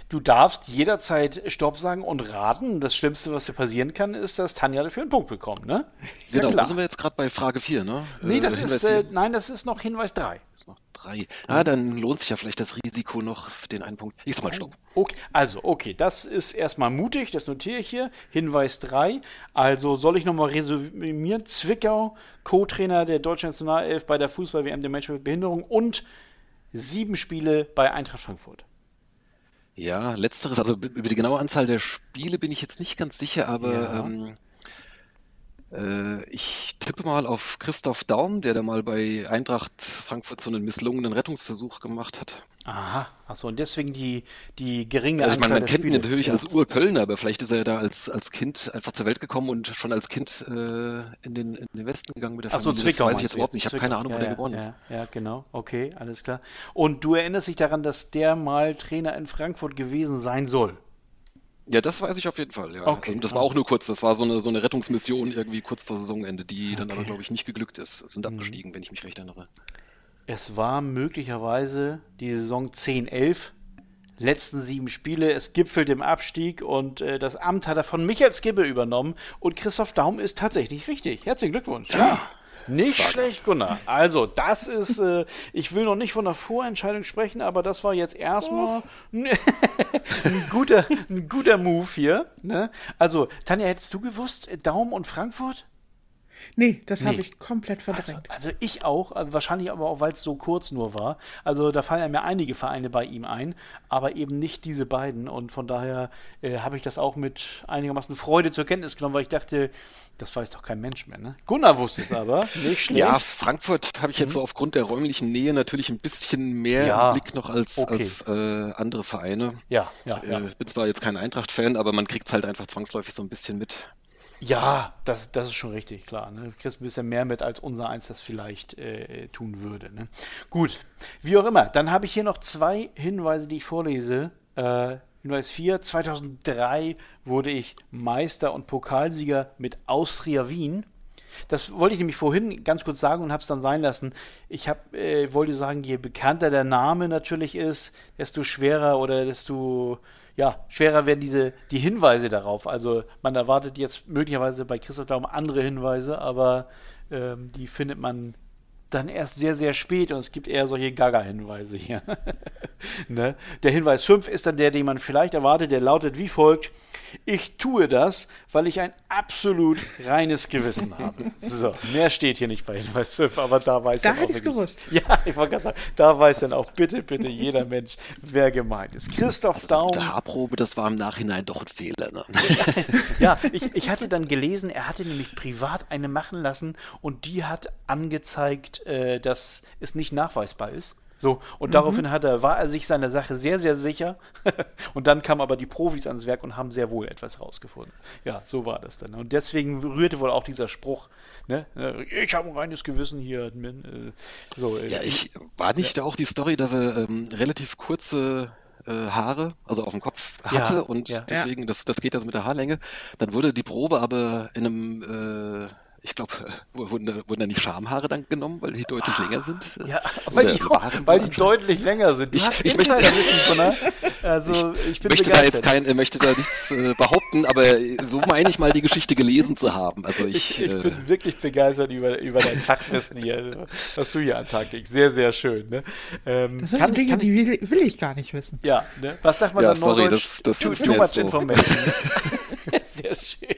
Du darfst jederzeit Stopp sagen und raten. Das Schlimmste, was dir passieren kann, ist, dass Tanja dafür einen Punkt bekommt, ne? Ist Genau, ja da sind wir jetzt gerade bei Frage 4, ne? Nee, das Äh, Hinweis ist, äh, nein, das ist noch Hinweis 3. noch drei. Ah, dann lohnt sich ja vielleicht das Risiko noch für den einen Punkt. Ich sag mal Stopp. Okay, also, okay, das ist erstmal mutig, das notiere ich hier. Hinweis 3. Also soll ich nochmal resümieren? Zwickau, Co-Trainer der deutschen Nationalelf bei der Fußball-WM der Menschen mit Behinderung und sieben Spiele bei Eintracht Frankfurt. Ja, letzteres, also über die genaue Anzahl der Spiele bin ich jetzt nicht ganz sicher, aber Ja. ähm, Äh, ich tippe mal auf Christoph Daum, der da mal bei Eintracht Frankfurt so einen misslungenen Rettungsversuch gemacht hat. Aha, achso, und deswegen die, die geringe Also ich meine, Anzahl man der kennt ihn Spiele. natürlich ja. als Urkölner, aber vielleicht ist er da als, als Kind einfach zur Welt gekommen und schon als Kind äh, in, den, in den Westen gegangen mit der Achso, Familie. Zwickau. das weiß ich jetzt überhaupt nicht. Ich habe keine. Ahnung, ja, wo der ja, geboren ja, ist. Ja, genau. Okay, alles klar. Und du erinnerst dich daran, dass der mal Trainer in Frankfurt gewesen sein soll. Ja, das weiß ich auf jeden Fall, ja. Okay. Und das war auch nur kurz, das war so eine, so eine Rettungsmission irgendwie kurz vor Saisonende, die dann aber, Okay. Mhm. glaube ich, nicht geglückt ist. Sind abgestiegen, wenn ich mich recht erinnere. Es war möglicherweise die Saison 10-11, letzten sieben Spiele. Es gipfelt im Abstieg und äh, das Amt hat er von Michael Skibbe übernommen. Und Christoph Daum ist tatsächlich richtig. Herzlichen Glückwunsch. Ja. Nicht schlecht, Gunnar. Also, das ist, äh, ich will noch nicht von der Vorentscheidung sprechen, aber das war jetzt erstmal [laughs] ein, guter, ein guter Move hier. Ne? Also, Tanja, hättest du gewusst, Daum und Frankfurt? Nee, das Nee. habe ich komplett verdrängt. Also ich auch, äh, wahrscheinlich aber auch, weil es so kurz nur war. Also da fallen mir einige Vereine bei ihm ein, aber eben nicht diese beiden. Und von daher äh, habe ich das auch mit einigermaßen Freude zur Kenntnis genommen, weil ich dachte, das weiß doch kein Mensch mehr. Ne? Gunnar wusste es aber, [laughs] nicht schlecht. Ja, Frankfurt habe ich jetzt so aufgrund der räumlichen Nähe natürlich ein bisschen mehr Mhm. Ja, im Blick noch als, okay. als äh, andere Vereine. ja, ja, ja. Äh, bin zwar jetzt kein Eintracht-Fan, aber man kriegt es halt einfach zwangsläufig so ein bisschen mit. Ja, das, das ist schon richtig, klar. Ne? Du kriegst ein bisschen mehr mit, als unser eins das vielleicht äh, tun würde. Ne? Gut, wie auch immer. Dann habe ich hier noch zwei Hinweise, die ich vorlese. Äh, Hinweis 4, 2003 wurde ich Meister und Pokalsieger mit Austria Wien. Das wollte ich nämlich vorhin ganz kurz sagen und habe es dann sein lassen. Ich hab, äh, wollte sagen, je bekannter der Name natürlich ist, desto schwerer oder desto ja, schwerer werden diese die Hinweise darauf. Also man erwartet jetzt möglicherweise bei Christoph Daum andere Hinweise, aber ähm, die findet man dann erst sehr, sehr spät und es gibt eher solche Gaga-Hinweise hier. [laughs] ne? Der Hinweis 5 ist dann der, den man vielleicht erwartet, der lautet wie folgt. Ich tue das, weil ich ein absolut reines Gewissen habe. [laughs] So, mehr steht hier nicht bei Hinweis 5, aber da weiß Da dann auch hätte ich's wirklich- gewusst. [laughs] Ja, ich wollte gerade sagen, da weiß dann auch bitte, bitte jeder Mensch, wer gemeint ist. Christoph Also Daum. der Haarprobe, das war im Nachhinein doch ein Fehler. Ne? Ja, ich, ich hatte dann gelesen, er hatte nämlich privat eine machen lassen und die hat angezeigt, äh, dass es nicht nachweisbar ist. So, und daraufhin hat er, war er sich seiner Sache sehr, sehr sicher. [laughs] und dann kamen aber die Profis ans Werk und haben sehr wohl etwas rausgefunden. Ja, so war das dann. Und deswegen rührte wohl auch dieser Spruch, ne? äh, Ich habe ein reines Gewissen hier. äh, So, äh, Ja, ich war nicht auch die Story, dass er ähm, relativ kurze äh, Haare, also auf dem Kopf Ja, hatte und ja. deswegen, das, das geht also mit der Haarlänge. Dann wurde die Probe aber in einem, äh, ich glaube, [laughs] wurden, da- wurden da nicht Schamhaare dann genommen, weil die deutlich länger sind? Ah, Ja, weil die, Waren weil die deutlich länger sind. Du Ich- hast ich möchte- Insiderwissen, [laughs] Gunnar. Also, ich bin möchte da jetzt kein, äh, möchte da nichts äh, behaupten, aber so meine ich mal die Geschichte gelesen zu haben. Also ich, Ich, ich äh, bin wirklich begeistert über, über dein Fachwissen hier, was du hier an Tag legst. Sehr, sehr schön. Ne? Ähm, Das sind kann- Dinge, kann die will, will ich gar nicht wissen. Ja, ne? was sagt man Ja, dann sorry, Neudeutsch? das- das too, ist too mir much so. information. [laughs] sehr schön.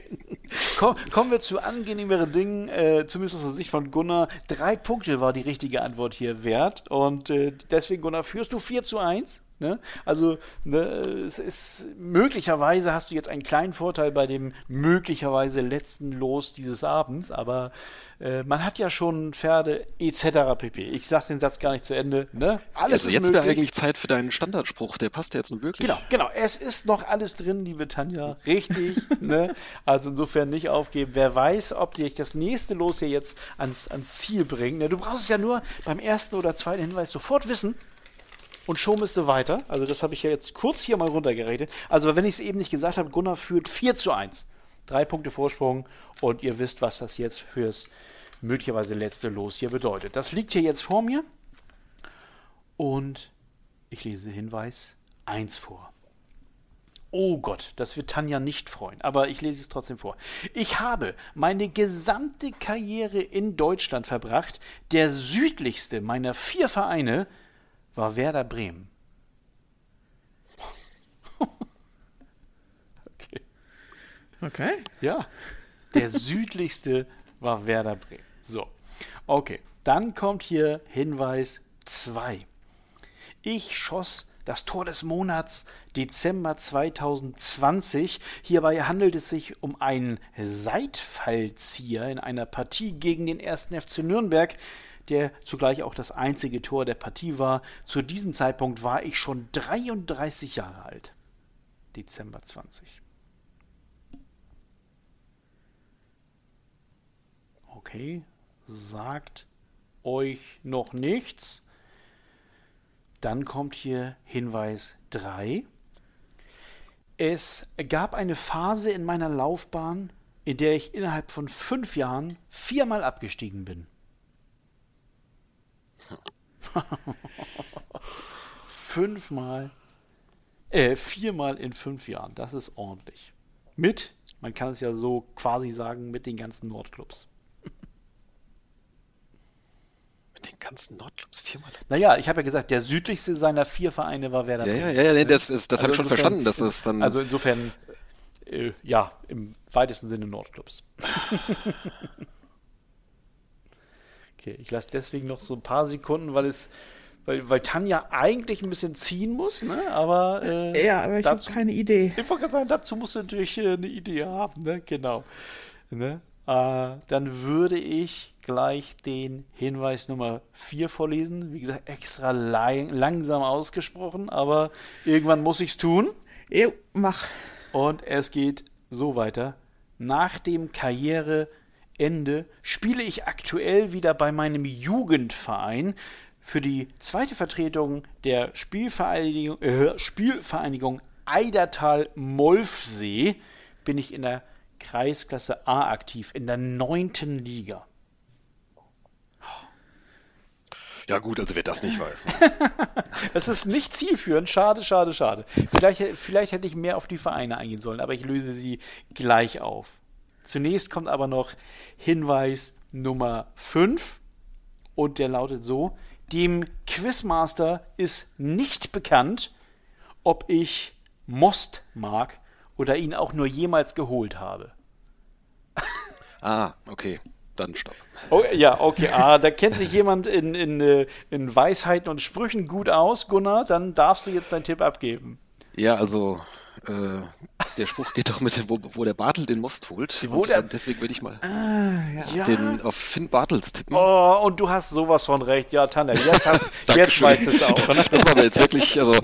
Komm, kommen wir zu angenehmeren Dingen, äh, zumindest aus der Sicht von Gunnar. Drei Punkte war die richtige Antwort hier wert. Und äh, deswegen, Gunnar, führst du 4 zu 1. Ne? Also, ne, es ist möglicherweise hast du jetzt einen kleinen Vorteil bei dem möglicherweise letzten Los dieses Abends, aber äh, man hat ja schon Pferde etc. pp. Ich sag den Satz gar nicht zu Ende. Ne? Alles also ist jetzt wäre eigentlich Zeit für deinen Standardspruch, der passt ja jetzt nun wirklich. Genau, genau. Es ist noch alles drin, liebe Tanja. Richtig. [laughs] ne? Also insofern nicht aufgeben. Wer weiß, ob dich das nächste Los hier jetzt ans, ans Ziel bringt. Ne? Du brauchst es ja nur beim ersten oder zweiten Hinweis sofort wissen. Und schon du weiter. Also das habe ich ja jetzt kurz hier mal runtergeredet. Also wenn ich es eben nicht gesagt habe, Gunnar führt 4 zu 1. Drei Punkte Vorsprung und ihr wisst, was das jetzt fürs möglicherweise letzte Los hier bedeutet. Das liegt hier jetzt vor mir. Und ich lese Hinweis 1 vor. Oh Gott, das wird Tanja nicht freuen, aber ich lese es trotzdem vor. Ich habe meine gesamte Karriere in Deutschland verbracht. Der südlichste meiner vier Vereine war Werder Bremen. [laughs] okay. Okay. Ja, der südlichste war Werder Bremen. So, okay. Dann kommt hier Hinweis 2. Ich schoss das Tor des Monats Dezember 2020. Hierbei handelt es sich um einen Seitfallzieher in einer Partie gegen den 1. FC Nürnberg, der zugleich auch das einzige Tor der Partie war. Zu diesem Zeitpunkt war ich schon 33 Jahre alt. Dezember 20. Okay, sagt euch noch nichts. Dann kommt hier Hinweis 3. Es gab eine Phase in meiner Laufbahn, in der ich innerhalb von fünf Jahren viermal abgestiegen bin. Fünfmal, äh, viermal in fünf Jahren, das ist ordentlich. Mit, man kann es ja so quasi sagen, mit den ganzen Nordclubs. Mit den ganzen Nordclubs viermal. Naja, ich habe ja gesagt, der südlichste seiner vier Vereine war Werder Ja, ja, ja, ja nee, das, ist, das Also habe ich schon verstanden, dass es dann. Also insofern, äh, ja, im weitesten Sinne Nordclubs. [laughs] okay, ich lasse deswegen noch so ein paar Sekunden, weil es, weil, weil Tanja eigentlich ein bisschen ziehen muss, ne? Aber äh, Ja, aber ich habe keine Idee. ich wollte gerade sagen, dazu musst du natürlich äh, eine Idee haben, ne? Genau. Ne? Äh, dann würde ich gleich den Hinweis Nummer 4 vorlesen. Wie gesagt, extra lang, langsam ausgesprochen, aber irgendwann muss ich es tun. Jo, mach. Und es geht so weiter. Nach dem Karriereende spiele ich aktuell wieder bei meinem Jugendverein. Für die zweite Vertretung der Spielvereinigung, äh, Spielvereinigung Eidertal-Molfsee bin ich in der Kreisklasse A aktiv, in der neunten Liga. ja, gut, also wer das nicht weiß. Ne? [laughs] Es ist nicht zielführend. Schade, schade, schade. Vielleicht, vielleicht hätte ich mehr auf die Vereine eingehen sollen, aber ich löse sie gleich auf. Zunächst kommt aber noch Hinweis Nummer 5 und der lautet so: Dem Quizmaster ist nicht bekannt, ob ich Most mag oder ihn auch nur jemals geholt habe. Ah, okay. Dann stopp. Oh, ja, okay. Ah, da kennt sich jemand in, in, äh, in Weisheiten und Sprüchen gut aus, Gunnar. Dann darfst du jetzt deinen Tipp abgeben. Ja, also äh, der Spruch geht doch mit dem, wo, wo der Bartel den Most holt. Wo der- dann, deswegen würde ich mal Ja. den auf Finn Bartels tippen. Oh, und du hast sowas von recht. Ja, Tanja, jetzt, hast, [laughs] jetzt weißt du es auch. Ne? Das war aber jetzt wirklich, also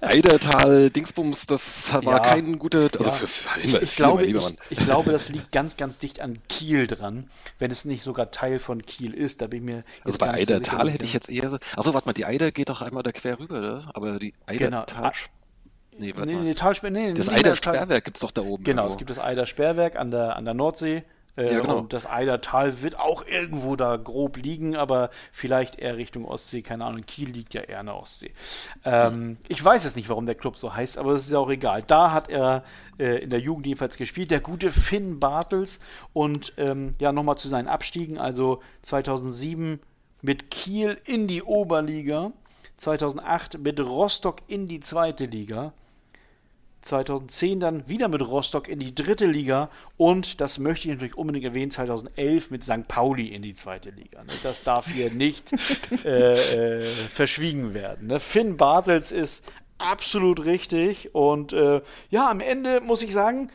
Eidertal, Dingsbums, das war Ja. kein guter, also Ja. für, für Ich, Hinweis, ich, vielen, glaube, lieber ich, Mann. ich glaube, das liegt ganz, ganz dicht an Kiel dran, wenn es nicht sogar Teil von Kiel ist. Da bin ich mir jetzt Also bei Eidertal sicher. hätte ich jetzt eher so. Achso, warte mal, die Eider geht doch einmal da quer rüber, ne? Aber die Genau. Nee, warte Nee, mal. nee, Talsperr, nee, das nee, Eidersperrwerk gibt es doch da oben. Genau, irgendwo. es gibt das Eider Sperrwerk an der, an der Nordsee. Äh, Ja, genau. Und das Eidertal wird auch irgendwo da grob liegen, aber vielleicht eher Richtung Ostsee. Keine Ahnung, Kiel liegt ja eher an der Ostsee. Ähm, ich weiß es nicht, warum der Club so heißt, aber es ist ja auch egal. Da hat er äh, in der Jugend jedenfalls gespielt, der gute Finn Bartels. Und ähm, ja, nochmal zu seinen Abstiegen. Also 2007 mit Kiel in die Oberliga, 2008 mit Rostock in die zweite Liga. 2010 dann wieder mit Rostock in die dritte Liga und das möchte ich natürlich unbedingt erwähnen, 2011 mit St. Pauli in die zweite Liga. ne? Das darf hier nicht [laughs] äh, äh, verschwiegen werden. ne? Finn Bartels ist absolut richtig und äh, ja, am Ende muss ich sagen,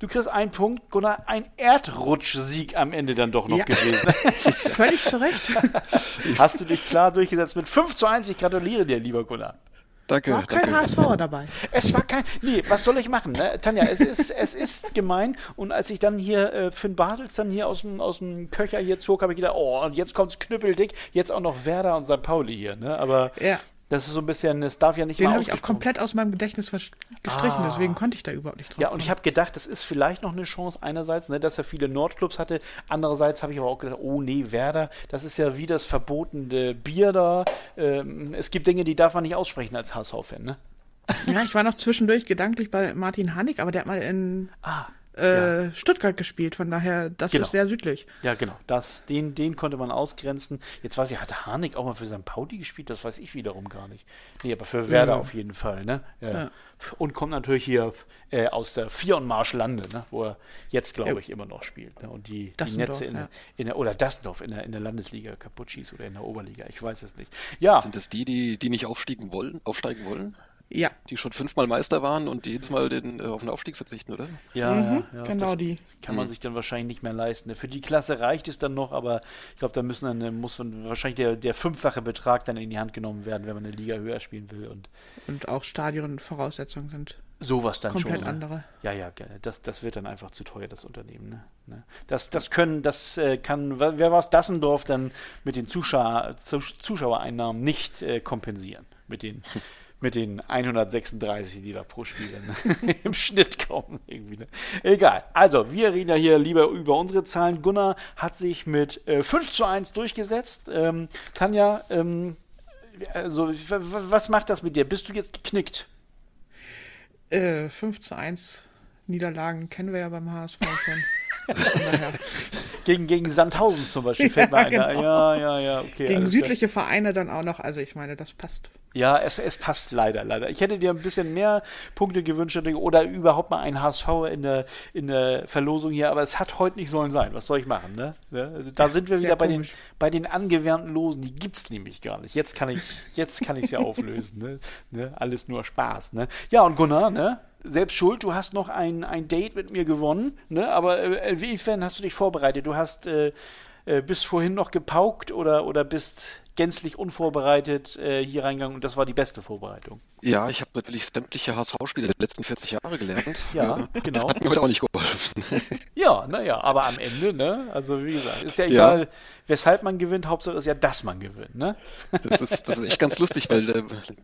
du kriegst einen Punkt, Gunnar, ein Erdrutschsieg am Ende dann doch noch Ja. gewesen. [laughs] Völlig zu Recht. Hast du dich klar durchgesetzt mit 5 zu 1. Ich gratuliere dir, lieber Gunnar. Danke, War auch kein danke. HSV dabei. Es war kein. Nee, was soll ich machen, ne? Tanja, es ist, es ist gemein. Und als ich dann hier äh, Finn Bartels dann hier aus dem, aus dem Köcher hier zog, habe ich gedacht, oh, und jetzt kommt's knüppeldick, jetzt auch noch Werder und St. Pauli hier, ne? Aber Ja. Das ist so ein bisschen, es darf ja nicht Den habe ich auch komplett aus meinem Gedächtnis gestrichen, Ah. deswegen konnte ich da überhaupt nicht drauf. Ja, und ich habe gedacht, das ist vielleicht noch eine Chance einerseits, ne, dass er viele Nordclubs hatte. Andererseits habe ich aber auch gedacht, oh nee, Werder, das ist ja wie das verbotene Bier da. Ähm, es gibt Dinge, die darf man nicht aussprechen als HSV-Fan, ne? Ja, ich war noch zwischendurch gedanklich bei Martin Hanig, aber der hat mal in Ah, äh, Stuttgart gespielt, von daher, das Genau. ist sehr südlich. Ja, genau. Das, den, den konnte man ausgrenzen. Jetzt weiß ich, hatte Harnik auch mal für St. Pauli gespielt? Das weiß ich wiederum gar nicht. Nee, aber für Werder Ja. auf jeden Fall, ne? Ja. Ja. Und kommt natürlich hier äh, aus der Vier- und Marschlande, ne? Wo er jetzt, glaube ich, immer noch spielt. Ne? Und die, die Netze in, ja. der- in der, oder Dassendorf in der, in der Landesliga kaputt schießt oder in der Oberliga. Ich weiß es nicht. Ja, Sind das die, die, die nicht aufsteigen wollen? Aufsteigen wollen? Ja, Die schon fünfmal Meister waren und die jedes Mal den, äh, auf den Aufstieg verzichten, oder? Ja, mhm, ja, ja, genau die. kann man sich dann wahrscheinlich nicht mehr leisten. Für die Klasse reicht es dann noch, aber ich glaube, da müssen dann, muss dann wahrscheinlich der, der fünffache Betrag dann in die Hand genommen werden, wenn man eine Liga höher spielen will und Und auch Stadionvoraussetzungen sind sowas dann komplett schon. ne? andere. Ja, ja, gerne. Das, das wird dann einfach zu teuer, das Unternehmen. Ne? Ne? Das, das können, das äh, kann, wer war es, Dassendorf dann mit den Zuschauer, Zus- Zuschauereinnahmen nicht äh, kompensieren. Mit den, [laughs] mit den 136, die da pro Spiel dann [laughs] im Schnitt kommen. Irgendwie, ne? Egal. Also, wir reden ja hier lieber über unsere Zahlen. Gunnar hat sich mit äh, 5 zu 1 durchgesetzt. Ähm, Tanja, ähm, also, was macht das mit dir? Bist du jetzt geknickt? Äh, 5 zu 1 Niederlagen kennen wir ja beim HSV [laughs] schon. Gegen, gegen Sandhausen zum Beispiel fällt mir Ja, einer. genau. Ja, ja, ja, okay. Gegen südliche Vereine dann auch noch. Also ich meine, das passt. Klar. Ja, es, es passt leider, leider. Ich hätte dir ein bisschen mehr Punkte gewünscht oder überhaupt mal einen HSV in der, in der Verlosung hier, aber es hat heute nicht sollen sein. Was soll ich machen, ne? Da sind wir sehr wieder bei den, bei den angewärmten Losen. Die gibt's nämlich gar nicht. Jetzt kann ich, jetzt kann ich ja [laughs] auflösen, ne? ne? Alles nur Spaß, ne? Ja, und Gunnar, ne? Selbst schuld, du hast noch ein, ein Date mit mir gewonnen, ne? Aber äh, inwiefern hast du dich vorbereitet? Du hast äh, äh, bist vorhin noch gepaukt oder, oder bist gänzlich unvorbereitet äh, hier reingegangen und das war die beste Vorbereitung. Ja, ich habe natürlich sämtliche HSV-Spiele der letzten 40 Jahre gelernt. Ja, genau. Hat mir heute auch nicht geholfen. [laughs] Ja, naja, aber am Ende, ne? Also wie gesagt, ist ja Ja. egal, weshalb man gewinnt, Hauptsache ist ja, dass man gewinnt, ne? Das ist, das ist echt ganz lustig, weil äh,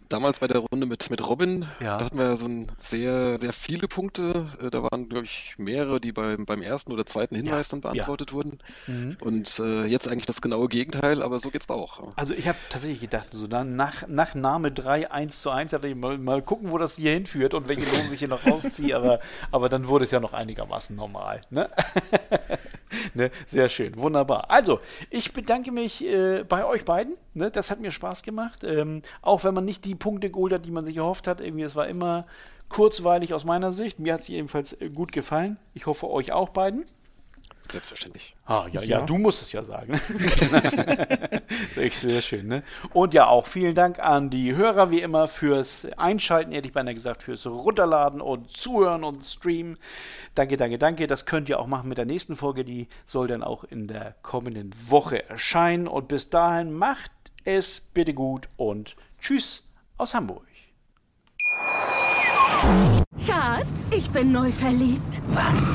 damals bei der Runde mit, mit Robin, Ja. da hatten wir ja so ein sehr, sehr viele Punkte. Äh, Da waren, glaube ich, mehrere, die beim, beim ersten oder zweiten Hinweis dann ja. beantwortet wurden. Mhm. Und äh, jetzt eigentlich das genaue Gegenteil, aber so geht's auch. Also ich habe tatsächlich gedacht, so nach, nach Name 3, 1 zu 1, hatte ich mal, mal gucken, wo das hier hinführt und welche Lohn ich hier noch rausziehe, aber, aber dann wurde es ja noch einigermaßen normal. Ne? [laughs] ne? Sehr schön, wunderbar. Also, ich bedanke mich äh, bei euch beiden. Ne? Das hat mir Spaß gemacht. Ähm, auch wenn man nicht die Punkte geholt hat, die man sich erhofft hat. Irgendwie, es war immer kurzweilig aus meiner Sicht. Mir hat es ebenfalls äh, gut gefallen. Ich hoffe, euch auch beiden. Selbstverständlich. Ah, ja, ja, Ja. du musst es ja sagen. [laughs] Sehr schön, ne? Und ja, auch vielen Dank an die Hörer, wie immer, fürs Einschalten, hätte ich beinahe gesagt, fürs Runterladen und Zuhören und Streamen. Danke, danke, danke. Das könnt ihr auch machen mit der nächsten Folge. Die soll dann auch in der kommenden Woche erscheinen. Und bis dahin macht es bitte gut und tschüss aus Hamburg. Schatz, ich bin neu verliebt. Was?